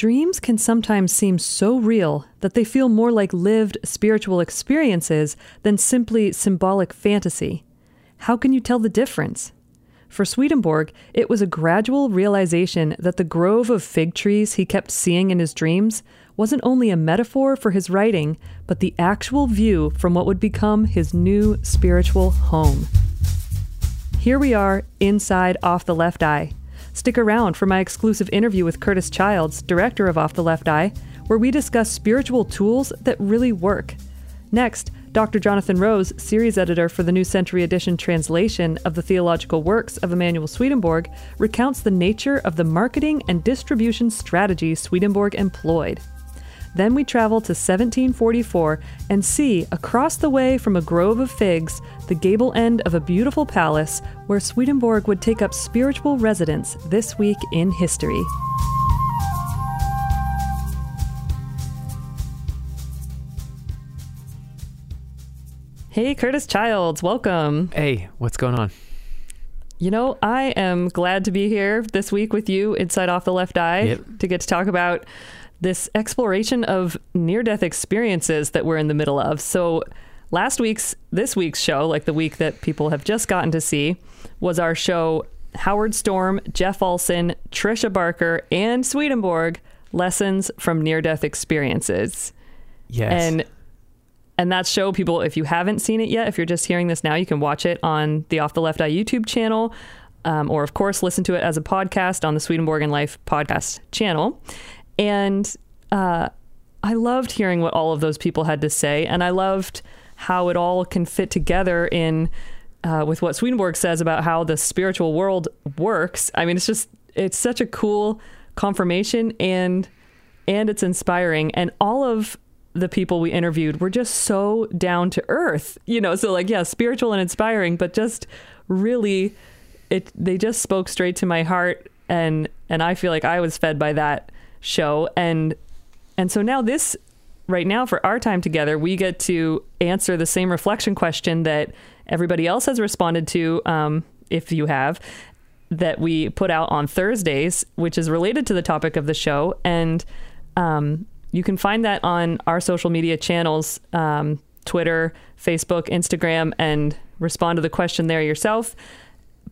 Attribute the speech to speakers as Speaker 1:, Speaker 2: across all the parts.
Speaker 1: Dreams can sometimes seem so real that they feel more like lived spiritual experiences than simply symbolic fantasy. How can you tell the difference? For Swedenborg, it was a gradual realization that the grove of fig trees he kept seeing in his dreams wasn't only a metaphor for his writing, but the actual view from what would become his new spiritual home. Here we are, inside Off the Left Eye. Stick around for my exclusive interview with Curtis Childs, director of Off the Left Eye, where we discuss spiritual tools that really work. Next, Dr. Jonathan Rose, series editor for the New Century Edition translation of the theological works of Emanuel Swedenborg, recounts the nature of the marketing and distribution strategy Swedenborg employed. Then we travel to 1744 and see, across the way from a grove of figs, the gable end of a beautiful palace where Swedenborg would take up spiritual residence this week in history. Hey, Curtis Childs, welcome.
Speaker 2: Hey, what's going on?
Speaker 1: You know, I am glad to be here this week with you inside Off the Left Eye
Speaker 2: Yep.
Speaker 1: to get to talk about this exploration of near death experiences that we're in the middle of. So, last week's, this week's show, like the week that people have just gotten to see, was our show Howard Storm, Jeff Olsen, Tricia Barker, and Swedenborg Lessons from Near Death Experiences.
Speaker 2: Yes.
Speaker 1: And and that show, people, if you haven't seen it yet, if you're just hearing this now, you can watch it on the Off the Left Eye YouTube channel, um, or of course, listen to it as a podcast on the Swedenborg and Life podcast channel. And uh, I loved hearing what all of those people had to say, and I loved how it all can fit together in uh, with what Swedenborg says about how the spiritual world works. I mean, it's just it's such a cool confirmation and and it's inspiring. And all of the people we interviewed were just so down to earth you know? So like yeah spiritual and inspiring but just really it they just spoke straight to my heart. And and I feel like I was fed by that show and and so now this right now for our time together we get to answer the same reflection question that everybody else has responded to um, if you have that we put out on Thursdays, which is related to the topic of the show. And um, you can find that on our social media channels um, Twitter, Facebook, Instagram, and respond to the question there yourself.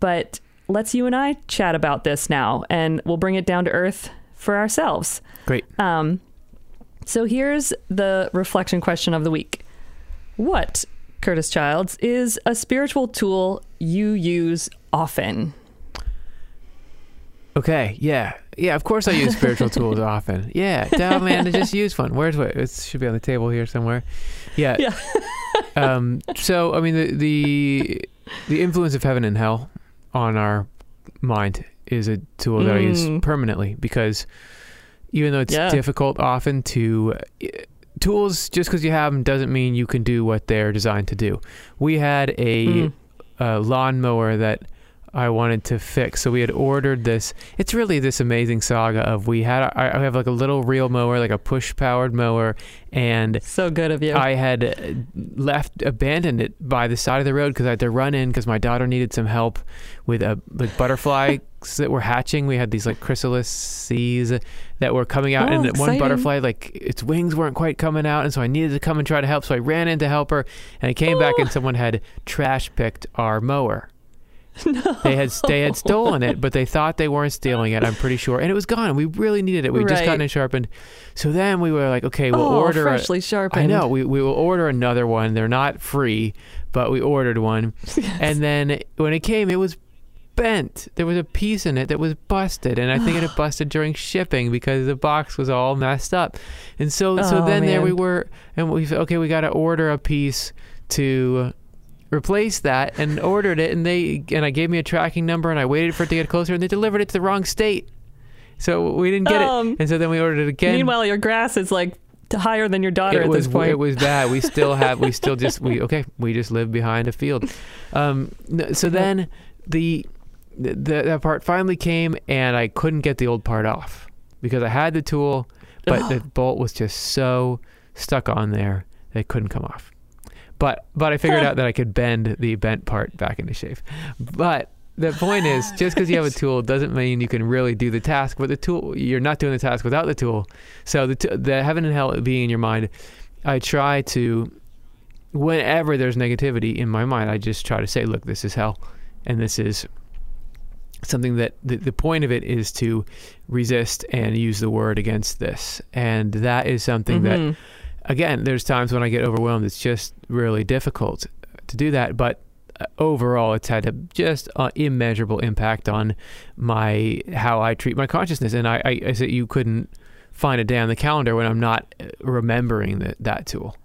Speaker 1: But let's you and I chat about this now, and we'll bring it down to earth for ourselves.
Speaker 2: Great.
Speaker 1: Um, so here's the reflection question of the week What, Curtis Childs, is a spiritual tool you use often?
Speaker 2: Okay. Yeah. Yeah. Of course, I use spiritual tools often. Yeah. Down, man. To just use one. Where's what? It should be on the table here somewhere. Yeah.
Speaker 1: Yeah.
Speaker 2: um. So, I mean, the the the influence of heaven and hell on our mind is a tool that I use
Speaker 1: Mm.
Speaker 2: permanently because even though it's
Speaker 1: Yeah.
Speaker 2: difficult often to tools just because you have them doesn't mean you can do what they're designed to do. We had a
Speaker 1: Mm.
Speaker 2: a lawnmower that I wanted to fix. So we had ordered this. It's really this amazing saga of we had I have like a little reel mower, like a push powered mower, and
Speaker 1: So good of you.
Speaker 2: I had uh, left abandoned it by the side of the road because I had to run in because my daughter needed some help with a like butterflies that were hatching. We had these like chrysalises that were coming out,
Speaker 1: Oh,
Speaker 2: and that one butterfly like its wings weren't quite coming out, and so I needed to come and try to help. So I ran in to help her, and I came back and oh. someone had trash picked our mower. No. They had they had stolen it, but they thought they weren't stealing it. I'm pretty sure, and it was gone. We really needed it. We would just gotten it sharpened. So then we were like, okay, we'll
Speaker 1: oh,
Speaker 2: order. a-
Speaker 1: freshly sharpened.
Speaker 2: I know. We, we will order another one. They're not free, but we ordered one. And then when it came, it was bent. There was a piece in it that was busted, and I think it had busted during shipping because the box was all messed up. And so, so
Speaker 1: Oh,
Speaker 2: then there we were, and we said, okay, we got to order a piece to replace that, and ordered it. And they and I gave me a tracking number, and I waited for it to get closer, and they delivered it to the wrong state. So we didn't get
Speaker 1: Um,
Speaker 2: it, and so then we ordered it again
Speaker 1: Meanwhile, your grass is like higher than your daughter
Speaker 2: it
Speaker 1: at
Speaker 2: was
Speaker 1: this point.
Speaker 2: it was bad. We still have we still just we okay we just live behind a field. Um, so then the, the that part finally came and I couldn't get the old part off because I had the tool, but the bolt was just so stuck on there that it couldn't come off. But but I figured out that I could bend the bent part back into shape. But the point is, just because you have a tool doesn't mean you can really do the task. But the tool, you're not doing the task without the tool. So the t- the heaven and hell being in your mind, I try to, whenever there's negativity in my mind, I just try to say, look, this is hell, and this is something that the, the point of it is to resist and use the word against this, and that is something
Speaker 1: Mhm.
Speaker 2: that, again, there's times when I get overwhelmed. It's just really difficult to do that, but uh, overall it's had a just uh, immeasurable impact on my how I treat my consciousness and I, I, I said you couldn't find a day on the calendar when I'm not uh, remembering that that tool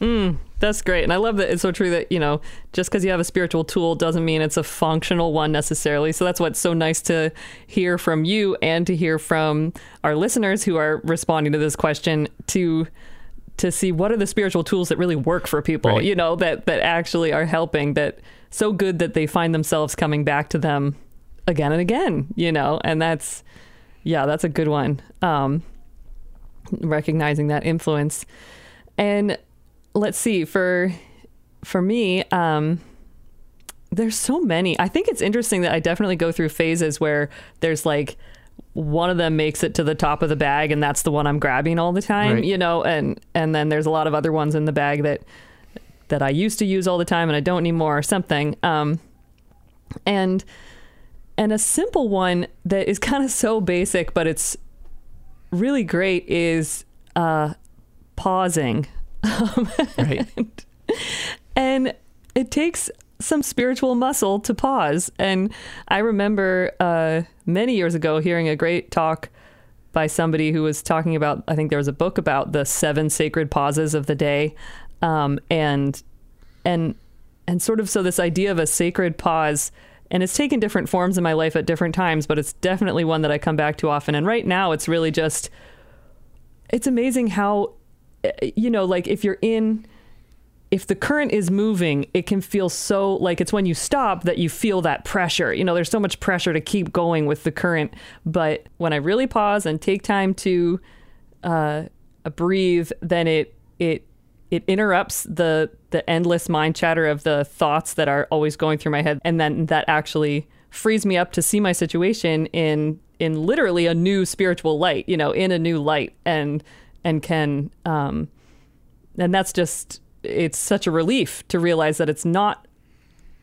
Speaker 1: Mm, that's great. And I love that it's so true that, you know, just because you have a spiritual tool doesn't mean it's a functional one necessarily. So that's what's so nice to hear from you and to hear from our listeners who are responding to this question to to see what are the spiritual tools that really work for people,
Speaker 2: Right.
Speaker 1: you know, that that actually are helping that so good that they find themselves coming back to them again and again, you know. And that's yeah, that's a good one. Um recognizing that influence. And let's see for for me um there's so many i think it's interesting that i definitely go through phases where there's like one of them makes it to the top of the bag and that's the one i'm grabbing all the time
Speaker 2: Right.
Speaker 1: you know and and then there's a lot of other ones in the bag that that i used to use all the time and i don't anymore or something um and and a simple one that is kind of so basic but it's really great is uh pausing
Speaker 2: right
Speaker 1: and it takes some spiritual muscle to pause. And I remember uh, many years ago hearing a great talk by somebody who was talking about, I think there was a book about the seven sacred pauses of the day. Um, and, and, and sort of so this idea of a sacred pause, and it's taken different forms in my life at different times, but it's definitely one that I come back to often. And right now it's really just, it's amazing how, you know, like if you're in, if the current is moving, it can feel so like it's when you stop that you feel that pressure. You know, there's so much pressure to keep going with the current. But when I really pause and take time to uh, breathe, then it it it interrupts the the endless mind chatter of the thoughts that are always going through my head, and then that actually frees me up to see my situation in in literally a new spiritual light. You know, in a new light, and and can um, and that's just it's such a relief to realize that it's not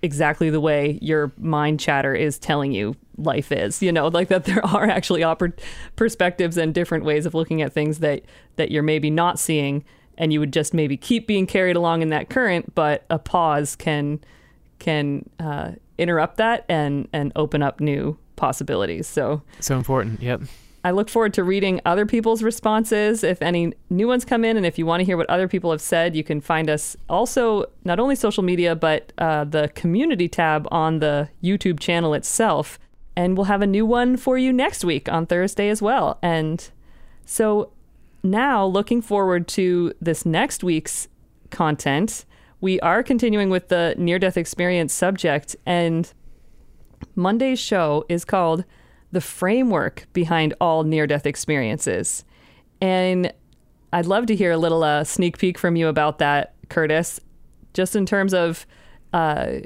Speaker 1: exactly the way your mind chatter is telling you life is you know like that there are actually oppor- perspectives and different ways of looking at things that that you're maybe not seeing and you would just maybe keep being carried along in that current but a pause can can uh, interrupt that and and open up new possibilities. So
Speaker 2: so important. Yep
Speaker 1: I look forward to reading other people's responses. If any new ones come in, and if you want to hear what other people have said, you can find us also not only social media, but uh, the community tab on the YouTube channel itself. And we'll have a new one for you next week on Thursday as well. And so now, looking forward to this next week's content, we are continuing with the near death experience subject. And Monday's show is called The Framework Behind All Near Death Experiences. And I'd love to hear a little uh, sneak peek from you about that, Curtis, just in terms of uh,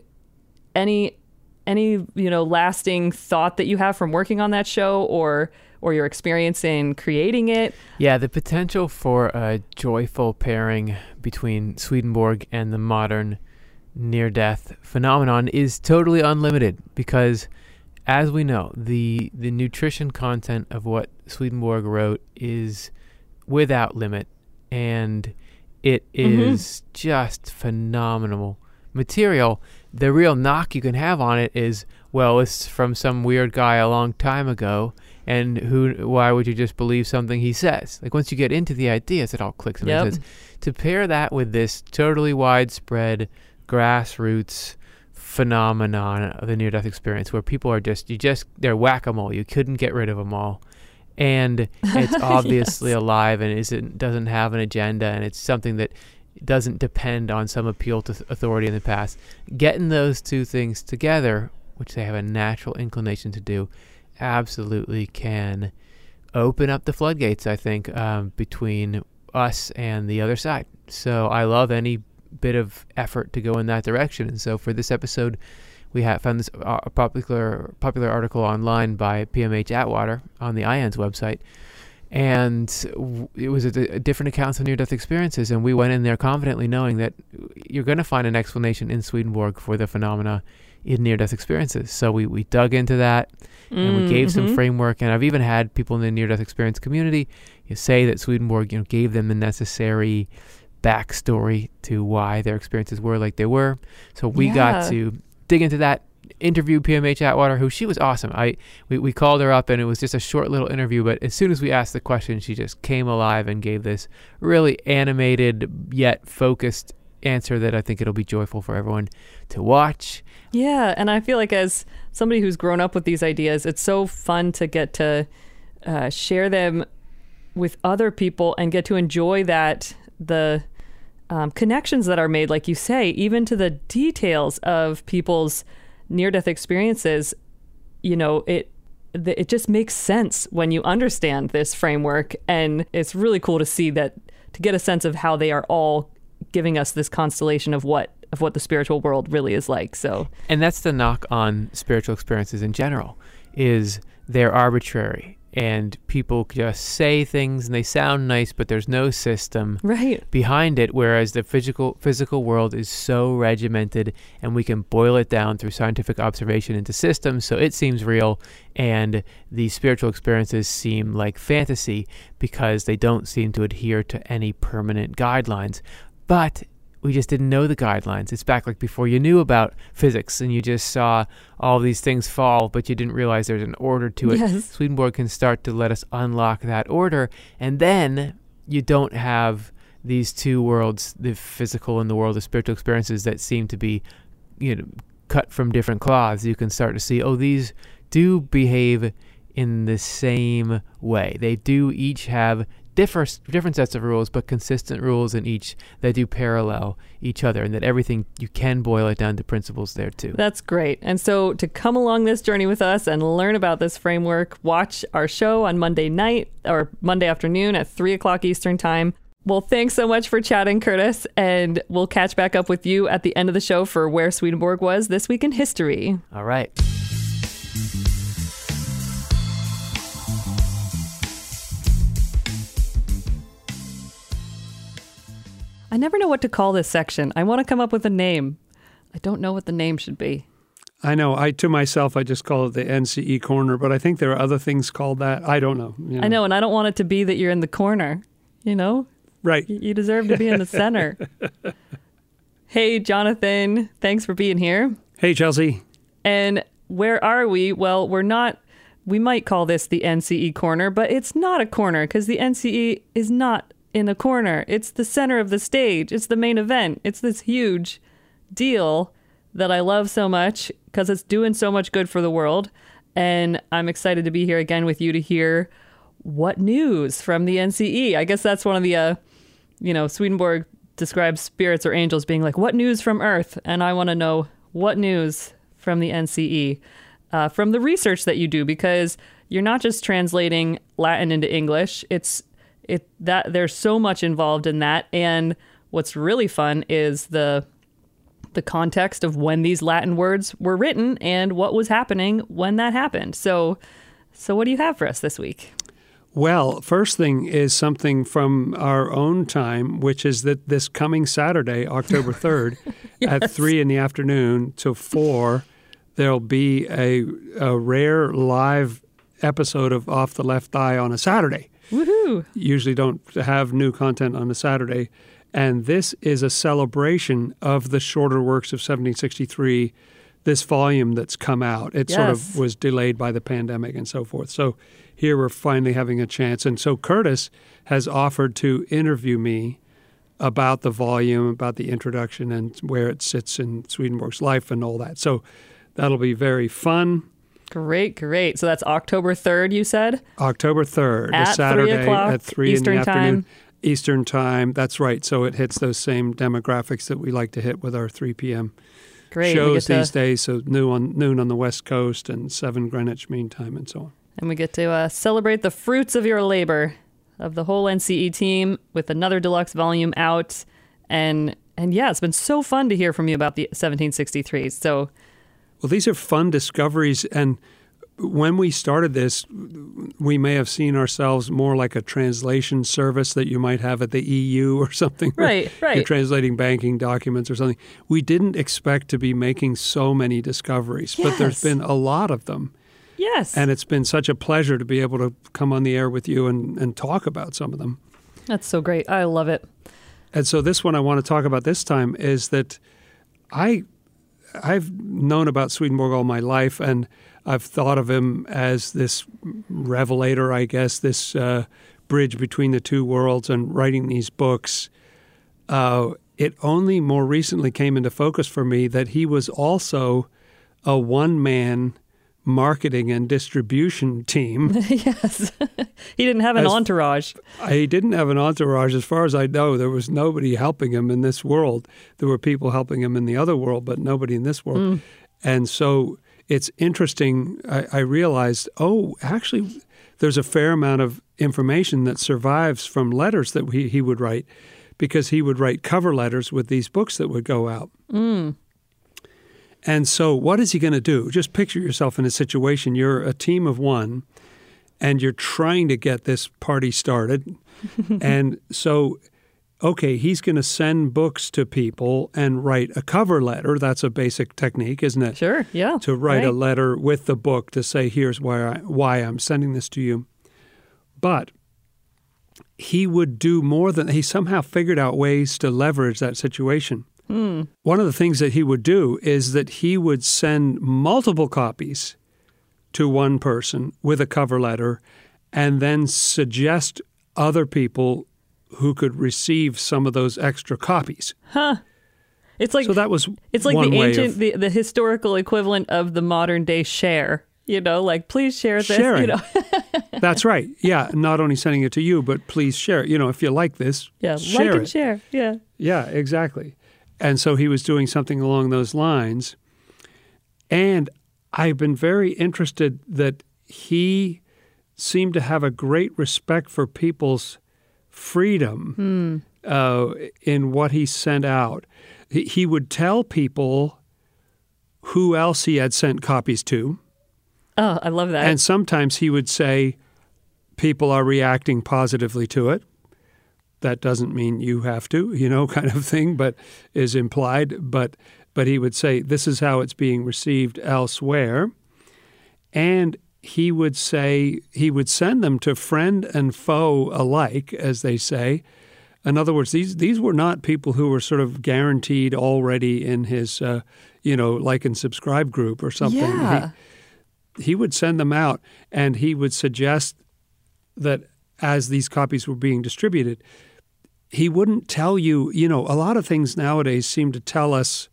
Speaker 1: any any you know lasting thought that you have from working on that show or or your experience in creating it
Speaker 2: Yeah, the potential for a joyful pairing between Swedenborg and the modern near death phenomenon is totally unlimited because as we know, the the nutrition content of what Swedenborg wrote is without limit and it
Speaker 1: Mhm.
Speaker 2: just phenomenal material. The real knock you can have on it is, well, it's from some weird guy a long time ago and who why would you just believe something he says like once you get into the ideas it all clicks and
Speaker 1: Yep.
Speaker 2: makes sense to pair that with this totally widespread grassroots phenomenon of the near death experience where people are just you just they're whack-a-mole you couldn't get rid of them all and it's obviously
Speaker 1: Yes.
Speaker 2: alive and isn't doesn't have an agenda and it's something that doesn't depend on some appeal to authority in the past getting those two things together which they have a natural inclination to do absolutely can open up the floodgates, I think, um, between us and the other side. So I love any bit of effort to go in that direction. And so for this episode, we found this uh, popular popular article online by PMH Atwater on the IANDS website, and w- it was a, a different accounts of near-death experiences, and we went in there confidently knowing that you're going to find an explanation in Swedenborg for the phenomena in near-death experiences. So we we dug into that and we gave some
Speaker 1: Mhm.
Speaker 2: framework. And I've even had people in the near-death experience community say that Swedenborg, you know, gave them the necessary backstory to why their experiences were like they were. So we
Speaker 1: Yeah.
Speaker 2: got to dig into that. Interview PMH Atwater, who she was awesome. I we, we called her up and it was just a short little interview, but as soon as we asked the question, she just came alive and gave this really animated yet focused answer that I think it'll be joyful for everyone to watch.
Speaker 1: Yeah, and I feel like as somebody who's grown up with these ideas, it's so fun to get to uh, share them with other people and get to enjoy that the um, connections that are made, like you say, even to the details of people's near-death experiences. You know, it it just makes sense when you understand this framework, and it's really cool to see that to get a sense of how they are all giving us this constellation of what of what the spiritual world really is like. So
Speaker 2: And that's the knock on spiritual experiences in general is they're arbitrary and people just say things and they sound nice but there's no system
Speaker 1: right.
Speaker 2: behind it whereas the physical physical world is so regimented and we can boil it down through scientific observation into systems so it seems real and the spiritual experiences seem like fantasy because they don't seem to adhere to any permanent guidelines but we just didn't know the guidelines. It's back like before you knew about physics and you just saw all these things fall, but you didn't realize there's an order to it.
Speaker 1: Yes.
Speaker 2: Swedenborg can start to let us unlock that order, and then you don't have these two worlds, the physical and the world of spiritual experiences, that seem to be, you know, cut from different cloths. You can start to see, oh, these do behave in the same way. They do each have different different sets of rules, but consistent rules in each that do parallel each other, and that everything you can boil it down to principles there too.
Speaker 1: That's great. And so to come along this journey with us and learn about this framework, watch our show on Monday night or Monday afternoon at 3 o'clock Eastern Time. Well, thanks so much for chatting, Curtis. And we'll catch back up with you at the end of the show for where Swedenborg was this week in history.
Speaker 2: All right.
Speaker 1: I never know what to call this section. I want to come up with a name. I don't know what the name should be.
Speaker 3: I know. I to myself, I just call it the NCE corner, but I think there are other things called that. I don't know. you
Speaker 1: I know, and I don't want it to be that you're in the corner. You know,
Speaker 3: Right.
Speaker 1: you deserve to be in the center. hey, Jonathan, thanks for being here.
Speaker 3: Hey, Chelsea.
Speaker 1: And where are we? Well, we're not, we might call this the NCE corner, but it's not a corner because the NCE is not in a corner. It's the center of the stage, it's the main event. It's this huge deal that I love so much because it's doing so much good for the world. And I'm excited to be here again with you to hear what news from the NCE. I guess that's one of the, uh, you know, Swedenborg describes spirits or angels being like, what news from Earth? And I want to know what news from the NCE, uh, from the research that you do, because you're not just translating Latin into English. It's it that there's so much involved in that, and what's really fun is the the context of when these Latin words were written and what was happening when that happened. So, so what do you have for us this week?
Speaker 3: Well, first thing is something from our own time, which is that this coming Saturday, October 3rd, at 3 in the afternoon to 4, there'll be a, a rare live episode of Off the Left Eye on a Saturday.
Speaker 1: Woohoo!
Speaker 3: Usually don't have new content on a Saturday. And this is a celebration of the shorter works of 1763, this volume that's come out. It sort of was delayed by the pandemic and so forth. So here we're finally having a chance. And so Curtis has offered to interview me about the volume, about the introduction, and where it sits in Swedenborg's life and all that. So that'll be very fun.
Speaker 1: Great, great. So that's October 3rd, you said?
Speaker 3: October 3rd,
Speaker 1: At
Speaker 3: a
Speaker 1: 3
Speaker 3: Saturday
Speaker 1: o'clock
Speaker 3: at 3
Speaker 1: Eastern
Speaker 3: in the afternoon.
Speaker 1: time.
Speaker 3: Eastern time. That's right. So it hits those same demographics that we like to hit with our 3 p.m.
Speaker 1: Great.
Speaker 3: shows
Speaker 1: to,
Speaker 3: these days. So noon on, noon on the West Coast and 7 Greenwich Mean Time and so on.
Speaker 1: and we get to uh, celebrate the fruits of your labor of the whole NCE team with another deluxe volume out. And and yeah, it's been so fun to hear from you about the 1763. So
Speaker 3: Well, these are fun discoveries. And when we started this, we may have seen ourselves more like a translation service that you might have at the EU or something.
Speaker 1: Right, right.
Speaker 3: You're translating banking documents or something. We didn't expect to be making so many discoveries, but there's been a lot of them.
Speaker 1: Yes.
Speaker 3: And it's been such a pleasure to be able to come on the air with you and, and talk about some of them.
Speaker 1: That's so great. I love it.
Speaker 3: And so this one I want to talk about this time is that I I've known about Swedenborg all my life, and I've thought of him as this revelator, I guess, this uh, bridge between the two worlds, and writing these books. Uh, it only more recently came into focus for me that he was also a one man marketing and distribution team.
Speaker 1: yes. he didn't have an
Speaker 3: As-
Speaker 1: entourage.
Speaker 3: He didn't have an entourage. As far as I know, there was nobody helping him in this world. There were people helping him in the other world, but nobody in this world. Mm. And so it's interesting. I, I realized, oh, actually, there's a fair amount of information that survives from letters that he, he would write because he would write cover letters with these books that would go out. Mm. And so, what is he going to do? Just picture yourself in a situation. You're a team of one, and you're trying to get this party started. and so, okay, he's going to send books to people and write a cover letter. That's a basic technique, isn't it?
Speaker 1: Sure. Yeah.
Speaker 3: To write a letter with the book to say, here's why, I, why I'm sending this to you. But he would do more than he somehow figured out ways to leverage that situation. Hmm. One of the things that he would do is that he would send multiple copies to one person with a cover letter and then suggest other people who could receive some of those extra copies. Huh.
Speaker 1: It's like
Speaker 3: So that was
Speaker 1: it's like the ancient
Speaker 3: of
Speaker 1: the, the historical equivalent of the modern day share. You know, like please share this. You
Speaker 3: Sharing.
Speaker 1: know.
Speaker 3: That's right. Yeah, not only sending it to you, but please share it. You know, if you like this,
Speaker 1: yeah.
Speaker 3: share
Speaker 1: like and
Speaker 3: it.
Speaker 1: share. Yeah.
Speaker 3: Yeah, exactly. And so he was doing something along those lines. And I've been very interested that he seemed to have a great respect for people's freedom uh, in what he sent out. He, he would tell people who else he had sent copies to.
Speaker 1: Oh, I love that.
Speaker 3: And sometimes he would say, people are reacting positively to it. That doesn't mean you have to, you know, kind of thing, but is implied. But but he would say, this is how it's being received elsewhere. And he would say he would send them to friend and foe alike, as they say. In other words, these these were not people who were sort of guaranteed already in his, uh, you know, like and subscribe group or something. He-
Speaker 1: yeah.
Speaker 3: he would send them out and he would suggest that as these copies were being distributed, he wouldn't tell you, you know, a lot of things nowadays seem to tell us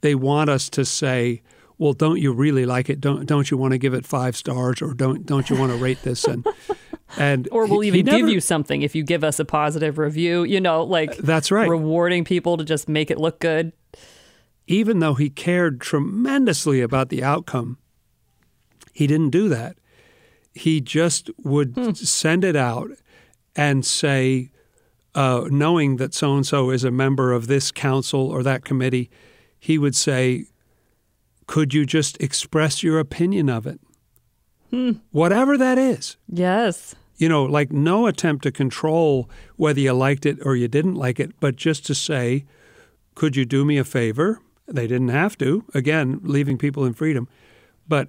Speaker 3: they want us to say, well, don't you really like it? Don't don't you want to give it five stars or don't don't you want to rate this and and
Speaker 1: or we'll even give you something if you give us a positive review. You know, like
Speaker 3: That's right.
Speaker 1: rewarding people to just make it look good.
Speaker 3: even though he cared tremendously about the outcome, he didn't do that. He just would hmm. send it out and say, uh, knowing that so and so is a member of this council or that committee, he would say, Could you just express your opinion of it? Whatever that is.
Speaker 1: Yes.
Speaker 3: You know, like no attempt to control whether you liked it or you didn't like it, but just to say, could you do me a favor? They didn't have to. Again, leaving people in freedom. But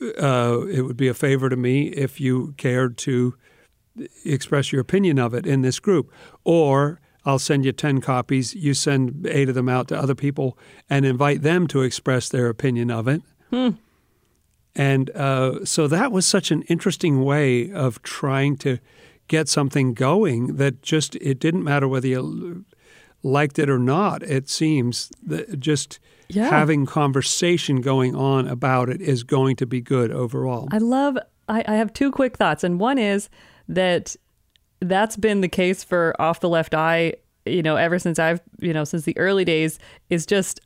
Speaker 3: uh, it would be a favor to me if you cared to express your opinion of it in this group. Or I'll send you 10 copies. You send eight of them out to other people and invite them to express their opinion of it. And uh, so that was such an interesting way of trying to get something going that just, it didn't matter whether you liked it or not, it seems that just
Speaker 1: Yeah.
Speaker 3: having conversation going on about it is going to be good overall.
Speaker 1: I love, I, I have two quick thoughts. And one is that that's been the case for Off the Left Eye, you know, ever since I've, you know, since the early days, is just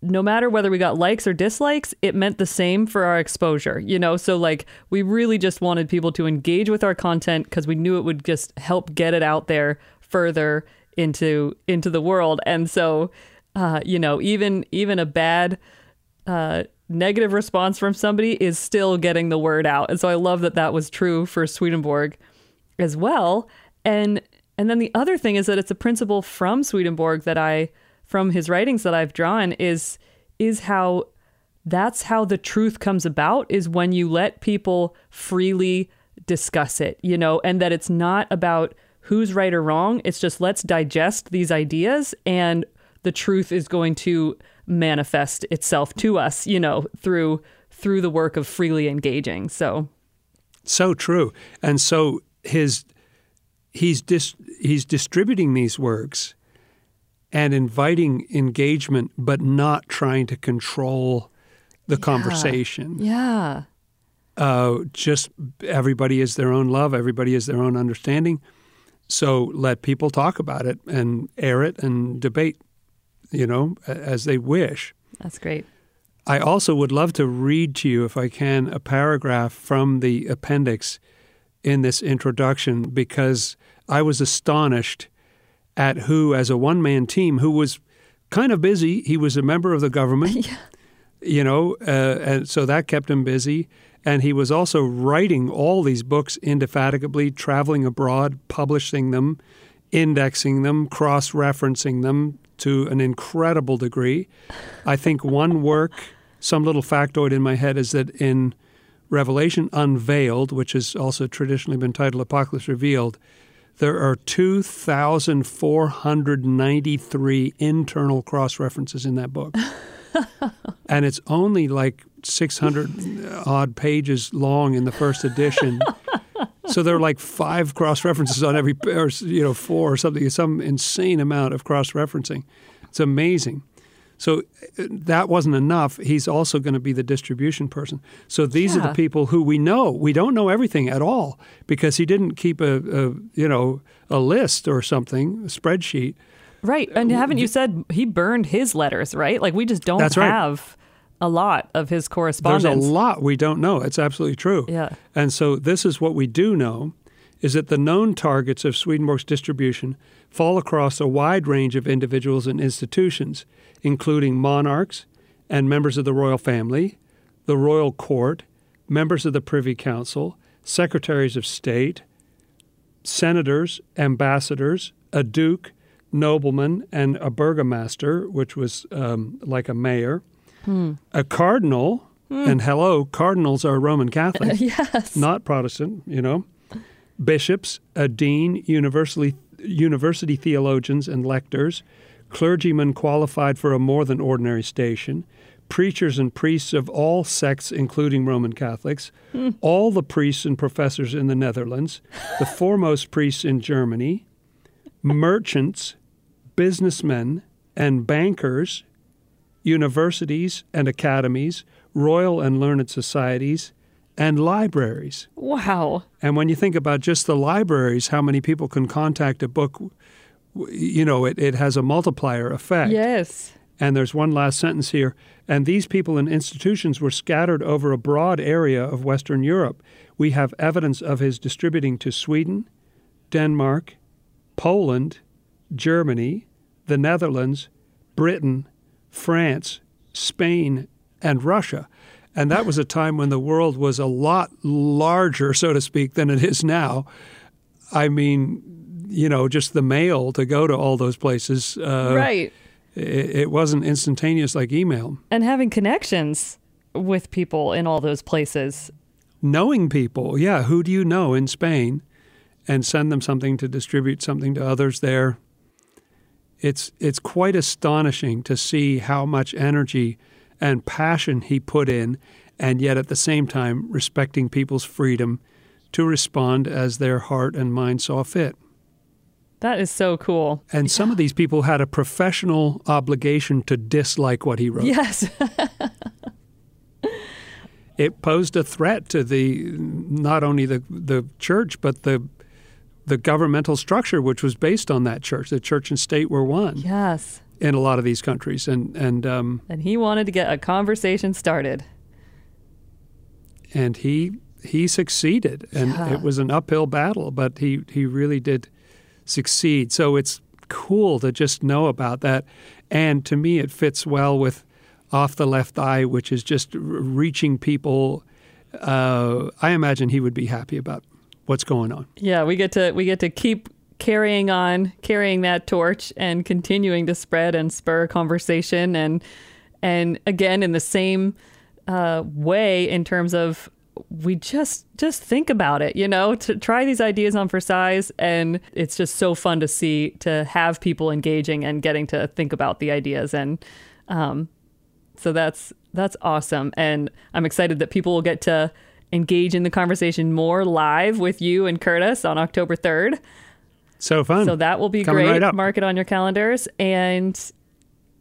Speaker 1: no matter whether we got likes or dislikes, it meant the same for our exposure, you know? So, like, we really just wanted people to engage with our content because we knew it would just help get it out there further into into the world and so uh you know even even a bad uh negative response from somebody is still getting the word out. And so I love that that was true for Swedenborg as well. And and then the other thing is that it's a principle from Swedenborg that I from his writings that I've drawn is is how that's how the truth comes about is when you let people freely discuss it, you know, and that it's not about who's right or wrong. It's just let's digest these ideas and the truth is going to manifest itself to us, you know, through through the work of freely engaging. So
Speaker 3: so true. And so his he's dis, he's distributing these works and inviting engagement but not trying to control the
Speaker 1: Yeah.
Speaker 3: conversation.
Speaker 1: yeah.
Speaker 3: uh, just everybody is their own love, everybody is their own understanding. So let people talk about it and air it and debate, you know, as they wish.
Speaker 1: That's great.
Speaker 3: I also would love to read to you, if I can, a paragraph from the appendix in this introduction because I was astonished at who, as a one man team, who was kind of busy, he was a member of the government, you know, uh, and so that kept him busy. And he was also writing all these books indefatigably, traveling abroad, publishing them, indexing them, cross referencing them to an incredible degree. I think one work, some little factoid in my head, is that in Revelation Unveiled, which has also traditionally been titled Apocalypse Revealed, there are 2,493 internal cross references in that book. and it's only like 600 odd pages long in the first edition. so there are like five cross references on every, or you know, four or something, some insane amount of cross referencing. It's amazing. So uh, that wasn't enough. He's also going to be the distribution person. So these are the people who we know. We don't know everything at all because he didn't keep a, a you know a list or something, a spreadsheet.
Speaker 1: Right. And haven't you said he burned his letters, right? Like we just don't
Speaker 3: That's right.
Speaker 1: have a lot of his correspondence.
Speaker 3: There's a lot we don't know. It's absolutely true.
Speaker 1: Yeah.
Speaker 3: And so this is what we do know is that the known targets of Swedenborg's distribution fall across a wide range of individuals and institutions, including monarchs and members of the royal family, the royal court, members of the Privy Council, secretaries of state, senators, ambassadors, a duke, nobleman, and a burgomaster, which was um, like a mayor, a cardinal, hmm. and hello, cardinals are Roman Catholics,
Speaker 1: yes.
Speaker 3: not Protestant, you know, bishops, a dean, university, university theologians and lectors, clergymen qualified for a more than ordinary station, preachers and priests of all sects, including Roman Catholics, hmm. all the priests and professors in the Netherlands, the foremost priests in Germany, merchants, businessmen, and bankers, universities and academies, royal and learned societies, and libraries.
Speaker 1: Wow.
Speaker 3: And when you think about just the libraries, how many people can contact a book, you know, it, it has a multiplier effect.
Speaker 1: Yes.
Speaker 3: And there's one last sentence here. And these people and institutions were scattered over a broad area of Western Europe. We have evidence of his distributing to Sweden, Denmark, Poland, Germany, the Netherlands, Britain, France, Spain, and Russia. And that was a time when the world was a lot larger, so to speak, than it is now. I mean, you know, just the mail to go to all those places. Uh,
Speaker 1: right.
Speaker 3: it, it wasn't instantaneous like email.
Speaker 1: And having connections with people in all those places.
Speaker 3: Knowing people, yeah, who do you know in Spain, and send them something to distribute something to others there. It's it's quite astonishing to see how much energy and passion he put in, and yet at the same time respecting people's freedom to respond as their heart and mind saw fit.
Speaker 1: That is so cool.
Speaker 3: And some of these people had a professional obligation to dislike what he wrote.
Speaker 1: Yes.
Speaker 3: it posed a threat to the not only the the church but the the governmental structure which was based on that church. The church and state were one
Speaker 1: yes.
Speaker 3: in a lot of these countries, and and um,
Speaker 1: And he wanted to get a conversation started.
Speaker 3: and he he succeeded, and
Speaker 1: Yeah.
Speaker 3: it was an uphill battle, but he he really did succeed. So it's cool to just know about that, and to me, it fits well with off the left eye, which is just reaching people. Uh, I imagine he would be happy about what's going on.
Speaker 1: Yeah, we get to we get to keep carrying on, carrying that torch and continuing to spread and spur conversation and and again in the same uh, way in terms of we just just think about it, you know, to try these ideas on for size. And it's just so fun to see to have people engaging and getting to think about the ideas. And um, so that's that's awesome. And I'm excited that people will get to engage in the conversation more live with you and Curtis on October 3rd.
Speaker 3: So fun.
Speaker 1: So that will be
Speaker 3: Coming
Speaker 1: great.
Speaker 3: right.
Speaker 1: Mark it on your calendars. And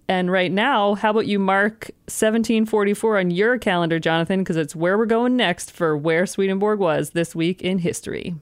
Speaker 1: and right now, how about you mark 1744 on your calendar, Jonathan, because it's where we're going next for where Swedenborg was this week in history.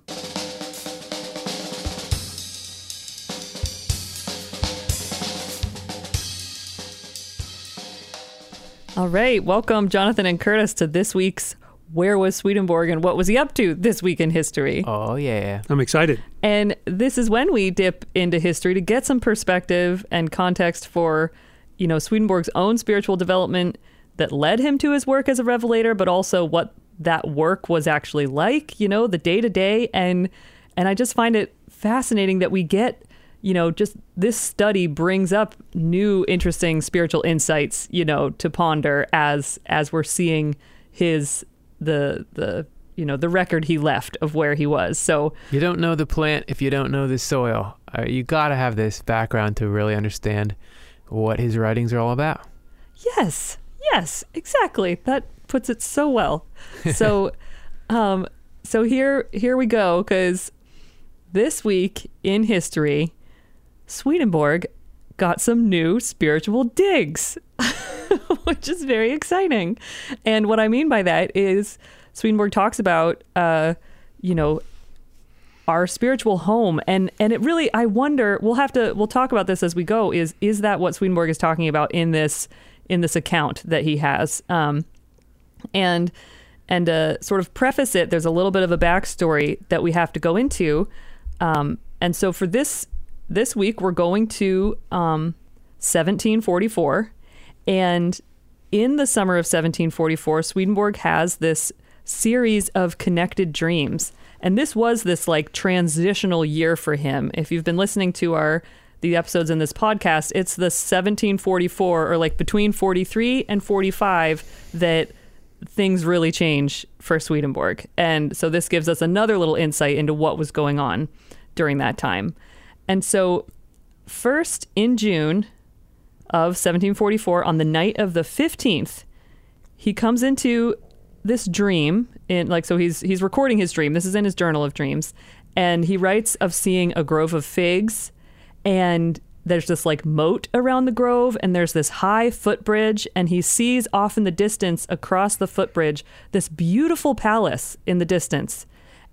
Speaker 1: All right, welcome Jonathan and Curtis to this week's Where Was Swedenborg and What Was He Up to this week in history?
Speaker 2: Oh yeah.
Speaker 3: I'm excited.
Speaker 1: And this is when we dip into history to get some perspective and context for, you know, Swedenborg's own spiritual development that led him to his work as a revelator, but also what that work was actually like, you know, the day to day. And and I just find it fascinating that we get, you know, just this study brings up new interesting spiritual insights, you know, to ponder as as we're seeing his the the you know the record he left of where he was. So
Speaker 2: You don't know the plant if you don't know the soil. Uh, you got to have this background to really understand what his writings are all about.
Speaker 1: Yes, yes, exactly. That puts it so well. So, um, so here, here we go. Because this week in history, Swedenborg got some new spiritual digs, which is very exciting. And what I mean by that is Swedenborg talks about, uh, you know, our spiritual home. And and it really I wonder we'll have to we'll talk about this as we go is is that what Swedenborg is talking about in this in this account that he has? Um and and to sort of preface it there's a little bit of a backstory that we have to go into. Um and so for this this week we're going to um 1744 and in the summer of 1744 Swedenborg has this series of connected dreams and this was this like transitional year for him. If you've been listening to our the episodes in this podcast, it's the 1744 or like between 43 and 45 that things really change for Swedenborg. And so this gives us another little insight into what was going on during that time. And so first in June of 1744 on the night of the 15th, he comes into this dream in like so he's he's recording his dream. This is in his journal of dreams. And he writes of seeing a grove of figs and there's this like moat around the grove and there's this high footbridge and he sees off in the distance across the footbridge this beautiful palace in the distance.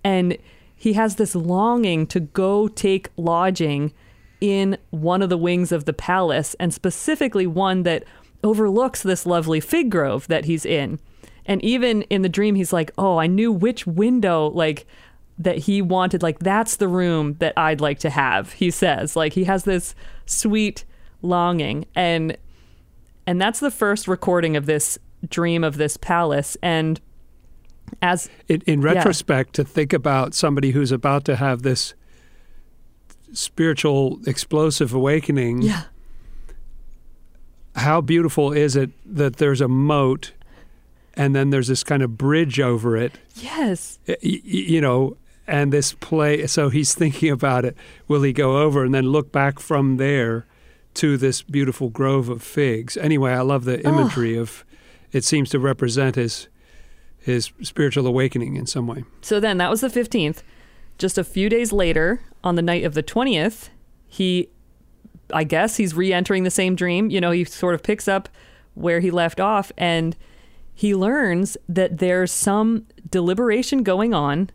Speaker 1: And he has this longing to go take lodging in one of the wings of the palace and specifically one that overlooks this lovely fig grove that he's in and even in the dream, he's like, "Oh, I knew which window like that he wanted. Like that's the room that I'd like to have." He says, like he has this sweet longing, and and that's the first recording of this dream of this palace. And as
Speaker 3: In, in retrospect, to think about somebody who's about to have this spiritual explosive awakening,
Speaker 1: yeah,
Speaker 3: how beautiful is it that there's a moat and then there's this kind of bridge over it,
Speaker 1: yes,
Speaker 3: y- you know, and this play. So he's thinking about it. Will he go over and then look back from there to this beautiful grove of figs? Anyway, I love the imagery of it seems to represent his his spiritual awakening in some way.
Speaker 1: So then that was the 15th. Just a few days later, on the night of the 20th, he, I guess he's re entering the same dream. You know, he sort of picks up where he left off and he learns that there's some deliberation going on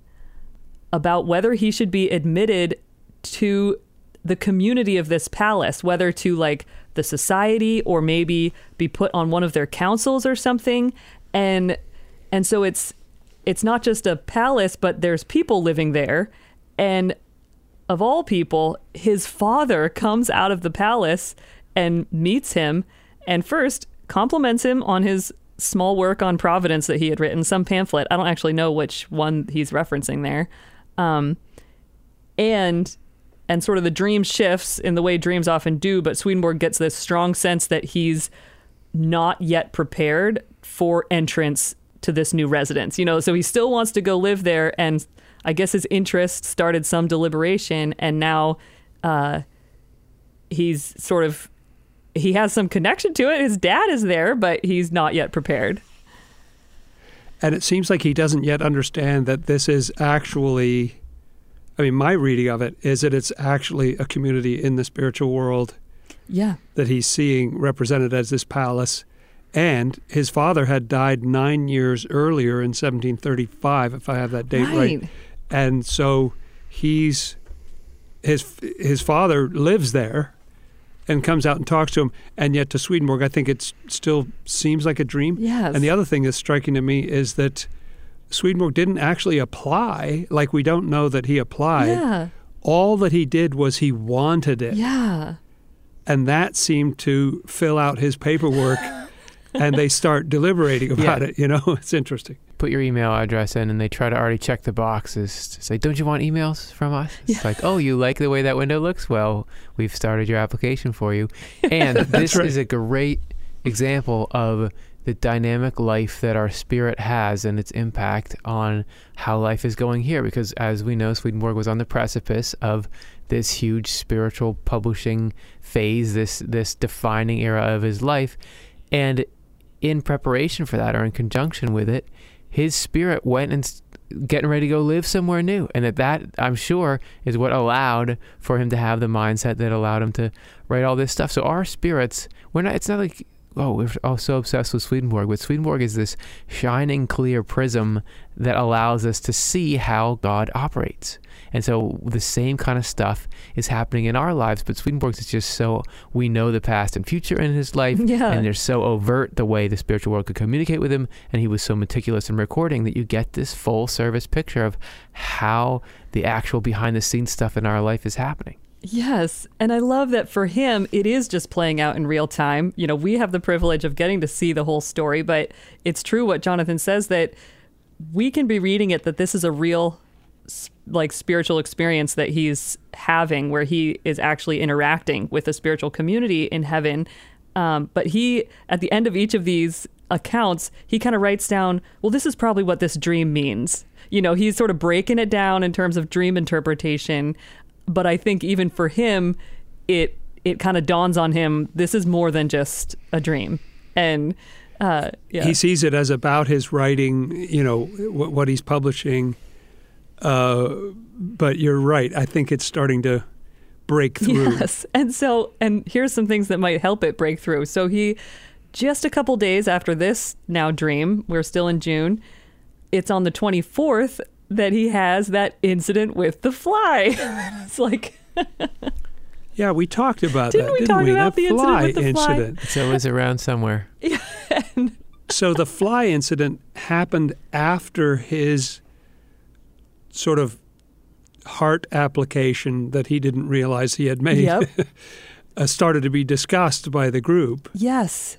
Speaker 1: about whether he should be admitted to the community of this palace, whether to like the society or maybe be put on one of their councils or something. And and so it's it's not just a palace, but there's people living there. And of all people, his father comes out of the palace and meets him and first compliments him on his small work on Providence that he had written, some pamphlet. I don't actually know which one he's referencing there. Um, and and sort of the dream shifts in the way dreams often do, but Swedenborg gets this strong sense that he's not yet prepared for entrance to this new residence. You know, so he still wants to go live there, and I guess his interest started some deliberation, and now uh, he's sort of he has some connection to it. His dad is there, but he's not yet prepared.
Speaker 3: And it seems like he doesn't yet understand that this is actually, I mean, my reading of it is that it's actually a community in the spiritual world
Speaker 1: Yeah.
Speaker 3: that he's seeing represented as this palace. And his father had died nine years earlier in 1735, if I have that date right.
Speaker 1: Right.
Speaker 3: And so he's his his father lives there and comes out and talks to him. And yet to Swedenborg, I think it still seems like a dream.
Speaker 1: Yes.
Speaker 3: And the other thing that's striking to me is that Swedenborg didn't actually apply. Like we don't know that he applied.
Speaker 1: Yeah.
Speaker 3: All that he did was he wanted it.
Speaker 1: Yeah.
Speaker 3: And that seemed to fill out his paperwork. and they start deliberating about
Speaker 2: Yeah.
Speaker 3: it. You know, it's interesting.
Speaker 2: Put your email address in, and they try to already check the boxes to say, "Don't you want emails from us?" It's like, "Oh, you like the way that window looks? Well, we've started your application for you." And this
Speaker 3: right.
Speaker 2: is a great example of the dynamic life that our spirit has and its impact on how life is going here. Because as we know, Swedenborg was on the precipice of this huge spiritual publishing phase, this this defining era of his life, and in preparation for that or in conjunction with it, his spirit went and getting ready to go live somewhere new. And that that, I'm sure, is what allowed for him to have the mindset that allowed him to write all this stuff. So our spirits, we're not, it's not like, oh, we're all so obsessed with Swedenborg. But Swedenborg is this shining, clear prism that allows us to see how God operates. And so the same kind of stuff is happening in our lives, but Swedenborg's is just so we know the past and future in his life,
Speaker 1: Yeah.
Speaker 2: and they're so overt the way the spiritual world could communicate with him, and he was so meticulous in recording that you get this full service picture of how the actual behind the scenes stuff in our life is happening.
Speaker 1: Yes. And I love that for him, it is just playing out in real time. You know, we have the privilege of getting to see the whole story, but it's true what Jonathan says that we can be reading it that this is a real like spiritual experience that he's having where he is actually interacting with a spiritual community in heaven um, but he at the end of each of these accounts he kind of writes down well this is probably what this dream means you know he's sort of breaking it down in terms of dream interpretation but i think even for him it it kind of dawns on him this is more than just a dream and uh, yeah.
Speaker 3: he sees it as about his writing, you know, what, what he's publishing. Uh, but you're right. I think it's starting to break through.
Speaker 1: Yes. And so, and here's some things that might help it break through. So he, just a couple days after this now dream, we're still in June, it's on the 24th that he has that incident with the fly. it's like,
Speaker 3: Yeah, we talked about
Speaker 1: Didn't
Speaker 3: that.
Speaker 1: we
Speaker 3: didn't
Speaker 1: talk
Speaker 3: we?
Speaker 1: about
Speaker 3: that
Speaker 1: the incident
Speaker 3: fly
Speaker 1: with the fly?
Speaker 3: incident.
Speaker 2: It's always around somewhere.
Speaker 3: So the fly incident happened after his sort of heart application that he didn't realize he had made
Speaker 1: Yep.
Speaker 3: uh, started to be discussed by the group.
Speaker 1: yes.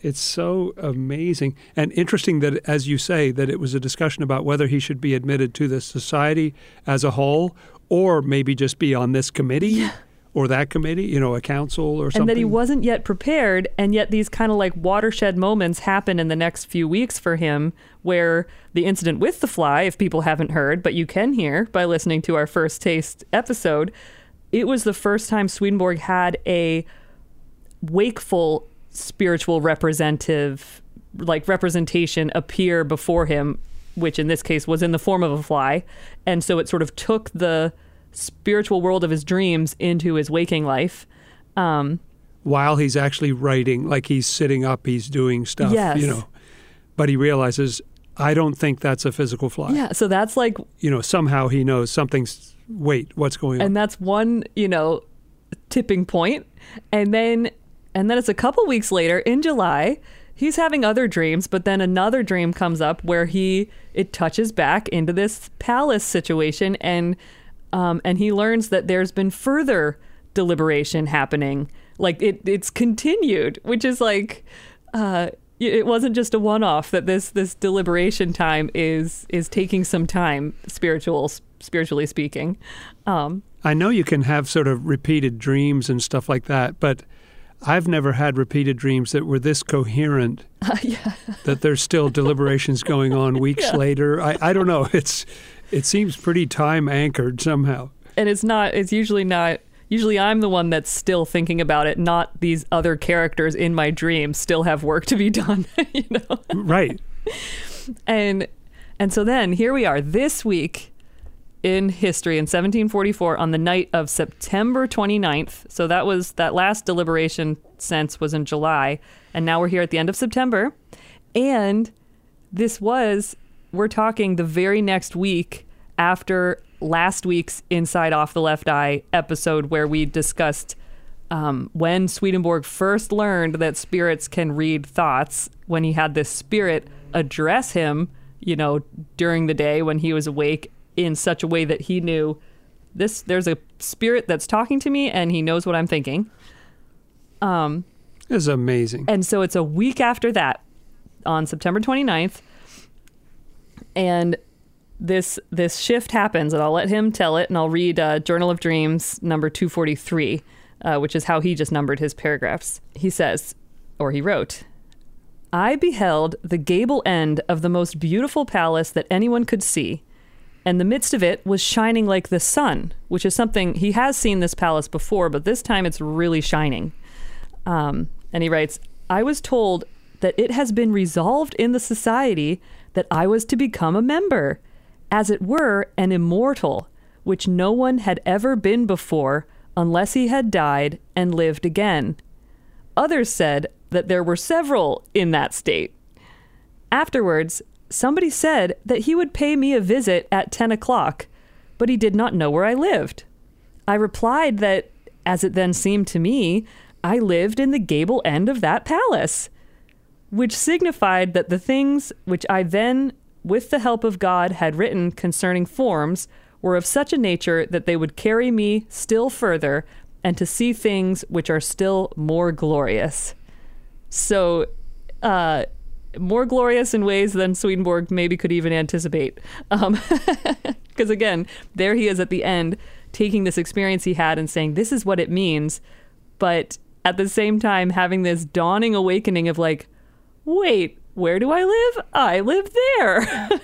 Speaker 3: It's so amazing and interesting that, as you say, that it was a discussion about whether he should be admitted to the society as a whole, or maybe just be on this committee or that committee, you know, a council or something.
Speaker 1: And that he wasn't yet prepared. And yet, these kind of like watershed moments happen in the next few weeks for him, where the incident with the fly, if people haven't heard, but you can hear by listening to our first taste episode, it was the first time Swedenborg had a wakeful spiritual representative like representation appear before him which in this case was in the form of a fly and so it sort of took the spiritual world of his dreams into his waking life um,
Speaker 3: while he's actually writing, like he's sitting up, he's doing stuff,
Speaker 1: Yes.
Speaker 3: you know. But he realizes, I don't think that's a physical fly.
Speaker 1: yeah so that's like
Speaker 3: You know, somehow he knows something's, wait, what's going on?
Speaker 1: and that's one you know tipping point and then and then it's a couple weeks later in july he's having other dreams but then another dream comes up where he it touches back into this palace situation and um, and he learns that there's been further deliberation happening like it it's continued which is like uh, it wasn't just a one-off. That this this deliberation time is is taking some time, spiritual spiritually speaking. Um,
Speaker 3: I know you can have sort of repeated dreams and stuff like that, but I've never had repeated dreams that were this coherent.
Speaker 1: Uh, yeah.
Speaker 3: that there's still deliberations going on weeks
Speaker 1: Yeah.
Speaker 3: later. I, I don't know. It's it seems pretty time anchored somehow.
Speaker 1: and it's not. It's usually not. Usually, I'm the one that's still thinking about it. Not these other characters in my dream still have work to be done. you know.
Speaker 3: Right.
Speaker 1: and and so then here we are this week in history in 1744 on the night of September 29th. So that was that last deliberation sense was in July and now we're here at the end of September and this was we're talking the very next week after last week's Inside Off the Left Eye episode where we discussed um, when Swedenborg first learned that spirits can read thoughts, when he had this spirit address him, you know, during the day when he was awake in such a way that he knew this there's a spirit that's talking to me and he knows what I'm thinking. Um,
Speaker 3: It's amazing.
Speaker 1: and so it's a week after that on September 29th. And this this shift happens and I'll let him tell it and I'll read uh, Journal of Dreams number 243, uh, which is how he just numbered his paragraphs. He says, or he wrote, I beheld the gable end of the most beautiful palace that anyone could see, and the midst of it was shining like the sun, which is something he has seen this palace before, but this time it's really shining. Um, and he writes, I was told that it has been resolved in the society that I was to become a member, as it were, an immortal, which no one had ever been before unless he had died and lived again. Others said that there were several in that state. Afterwards, somebody said that he would pay me a visit at 10 o'clock, but he did not know where I lived. I replied that, as it then seemed to me, I lived in the gable end of that palace, which signified that the things which I then, with the help of God, had written concerning forms were of such a nature that they would carry me still further and to see things which are still more glorious. So, uh, more glorious in ways than Swedenborg maybe could even anticipate. Um, because again, there he is at the end, taking this experience he had and saying, This is what it means. But at the same time, having this dawning awakening of like, Wait, where do I live? I live there.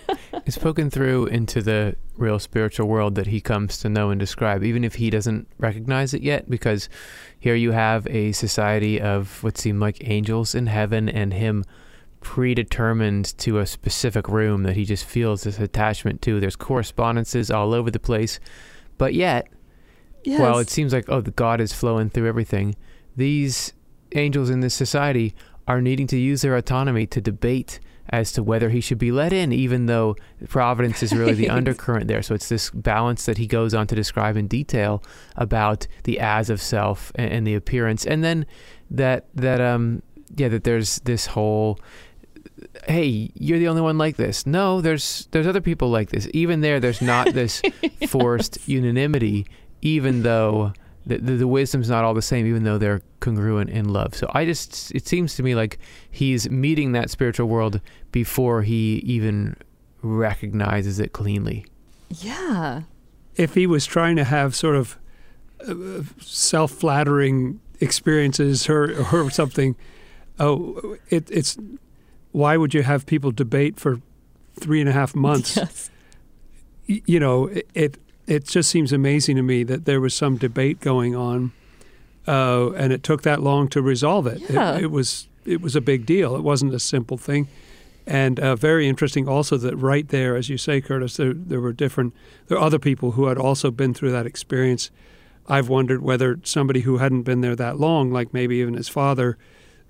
Speaker 2: It's spoken through into the real spiritual world that he comes to know and describe, even if he doesn't recognize it yet, because here you have a society of what seem like angels in heaven and him predetermined to a specific room that he just feels this attachment to. There's correspondences all over the place, but yet,
Speaker 1: yes.
Speaker 2: while it seems like, oh, the God is flowing through everything, these angels in this society are needing to use their autonomy to debate as to whether he should be let in, even though providence is really the undercurrent there. So it's this balance that he goes on to describe in detail about the as of self and, and the appearance, and then that that um yeah that there's this whole hey you're the only one like this no there's there's other people like this even there there's not this forced unanimity even though the, the, the wisdom's not all the same, even though they're congruent in love. So I just, it seems to me like he's meeting that spiritual world before he even recognizes it cleanly.
Speaker 1: yeah.
Speaker 3: If he was trying to have sort of uh, self-flattering experiences or, or something, oh, it, it's why would you have people debate for three and a half months?
Speaker 1: Yes.
Speaker 3: you know, it, it it just seems amazing to me that there was some debate going on, uh, and it took that long to resolve it.
Speaker 1: Yeah.
Speaker 3: It, it was it was a big deal. It wasn't a simple thing, and uh, very interesting also that right there, as you say, Curtis, there there were different there are other people who had also been through that experience. I've wondered whether somebody who hadn't been there that long, like maybe even his father,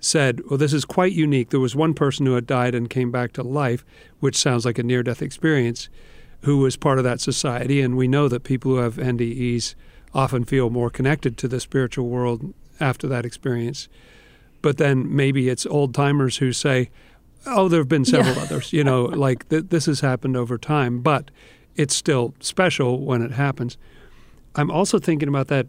Speaker 3: said, Well, this is quite unique. There was one person who had died and came back to life, which sounds like a near death experience, who was part of that society. And we know that people who have NDEs often feel more connected to the spiritual world after that experience. But then maybe it's old timers who say, Oh, there have been several
Speaker 1: Yeah.
Speaker 3: others, you know, like th- this has happened over time, but it's still special when it happens. I'm also thinking about that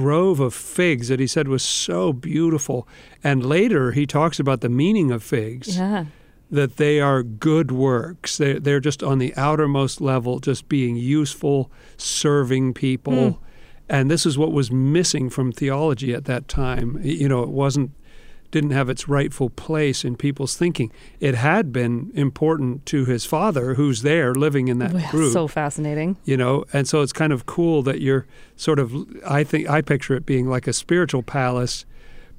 Speaker 3: grove of figs that he said was so beautiful. And later he talks about the meaning of figs
Speaker 1: Yeah.
Speaker 3: that they are good works. They're, they're just on the outermost level, just being useful, serving people. Hmm. And this is what was missing from theology at that time. You know, it wasn't didn't have its rightful place in people's thinking. It had been important to his father, who's there living in that group
Speaker 1: So fascinating.
Speaker 3: you know and so it's kind of cool that you're sort of i think i picture it being like a spiritual palace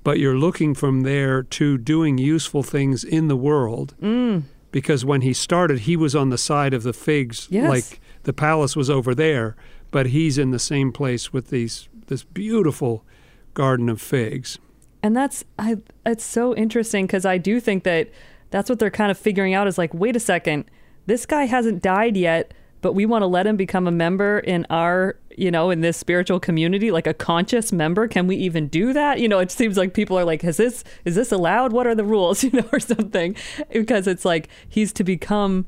Speaker 3: but you're looking from there to doing useful things in the world
Speaker 1: Mm.
Speaker 3: because when he started he was on the side of the figs
Speaker 1: Yes.
Speaker 3: like the palace was over there but he's in the same place with these this beautiful garden of figs
Speaker 1: And that's I it's so interesting because I do think that that's what they're kind of figuring out is like, wait a second, this guy hasn't died yet, but we want to let him become a member in our, you know, in this spiritual community, like a conscious member. Can we even do that? You know, it seems like people are like, is this is this allowed? What are the rules? You know, or something. Because it's like he's to become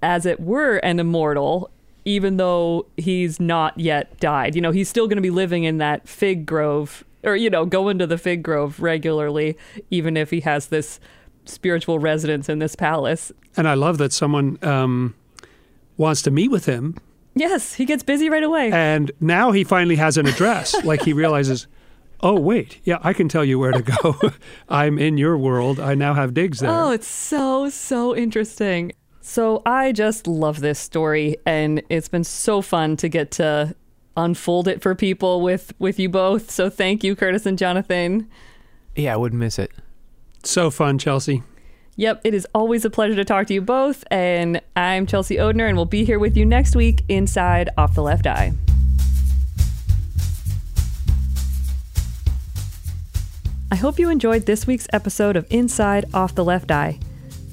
Speaker 1: as it were an immortal even though he's not yet died you know he's still going to be living in that fig grove or you know going to the fig grove regularly even if he has this spiritual residence in this palace
Speaker 3: and i love that someone um, wants to meet with him
Speaker 1: yes he gets busy right away
Speaker 3: And now he finally has an address. like he realizes, oh, wait, yeah, I can tell you where to go. I'm in your world. I now have digs there.
Speaker 1: Oh, it's so, so interesting. So I just love this story, and it's been so fun to get to unfold it for people with with you both. So thank you, Curtis and Jonathan.
Speaker 2: Yeah, I wouldn't miss it.
Speaker 3: So fun, Chelsea.
Speaker 1: Yep, it is always a pleasure to talk to you both. And I'm Chelsea Odhner, and we'll be here with you next week inside Off the Left Eye. I hope you enjoyed this week's episode of Inside Off the Left Eye.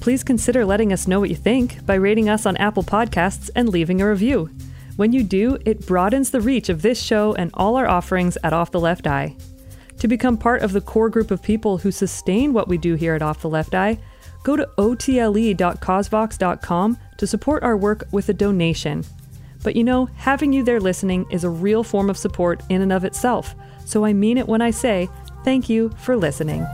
Speaker 1: Please consider letting us know what you think by rating us on Apple Podcasts and leaving a review. When you do, it broadens the reach of this show and all our offerings at Off the Left Eye. To become part of the core group of people who sustain what we do here at Off the Left Eye, go to otle.cosvox.com to support our work with a donation. But you know, having you there listening is a real form of support in and of itself, so I mean it when I say thank you for listening.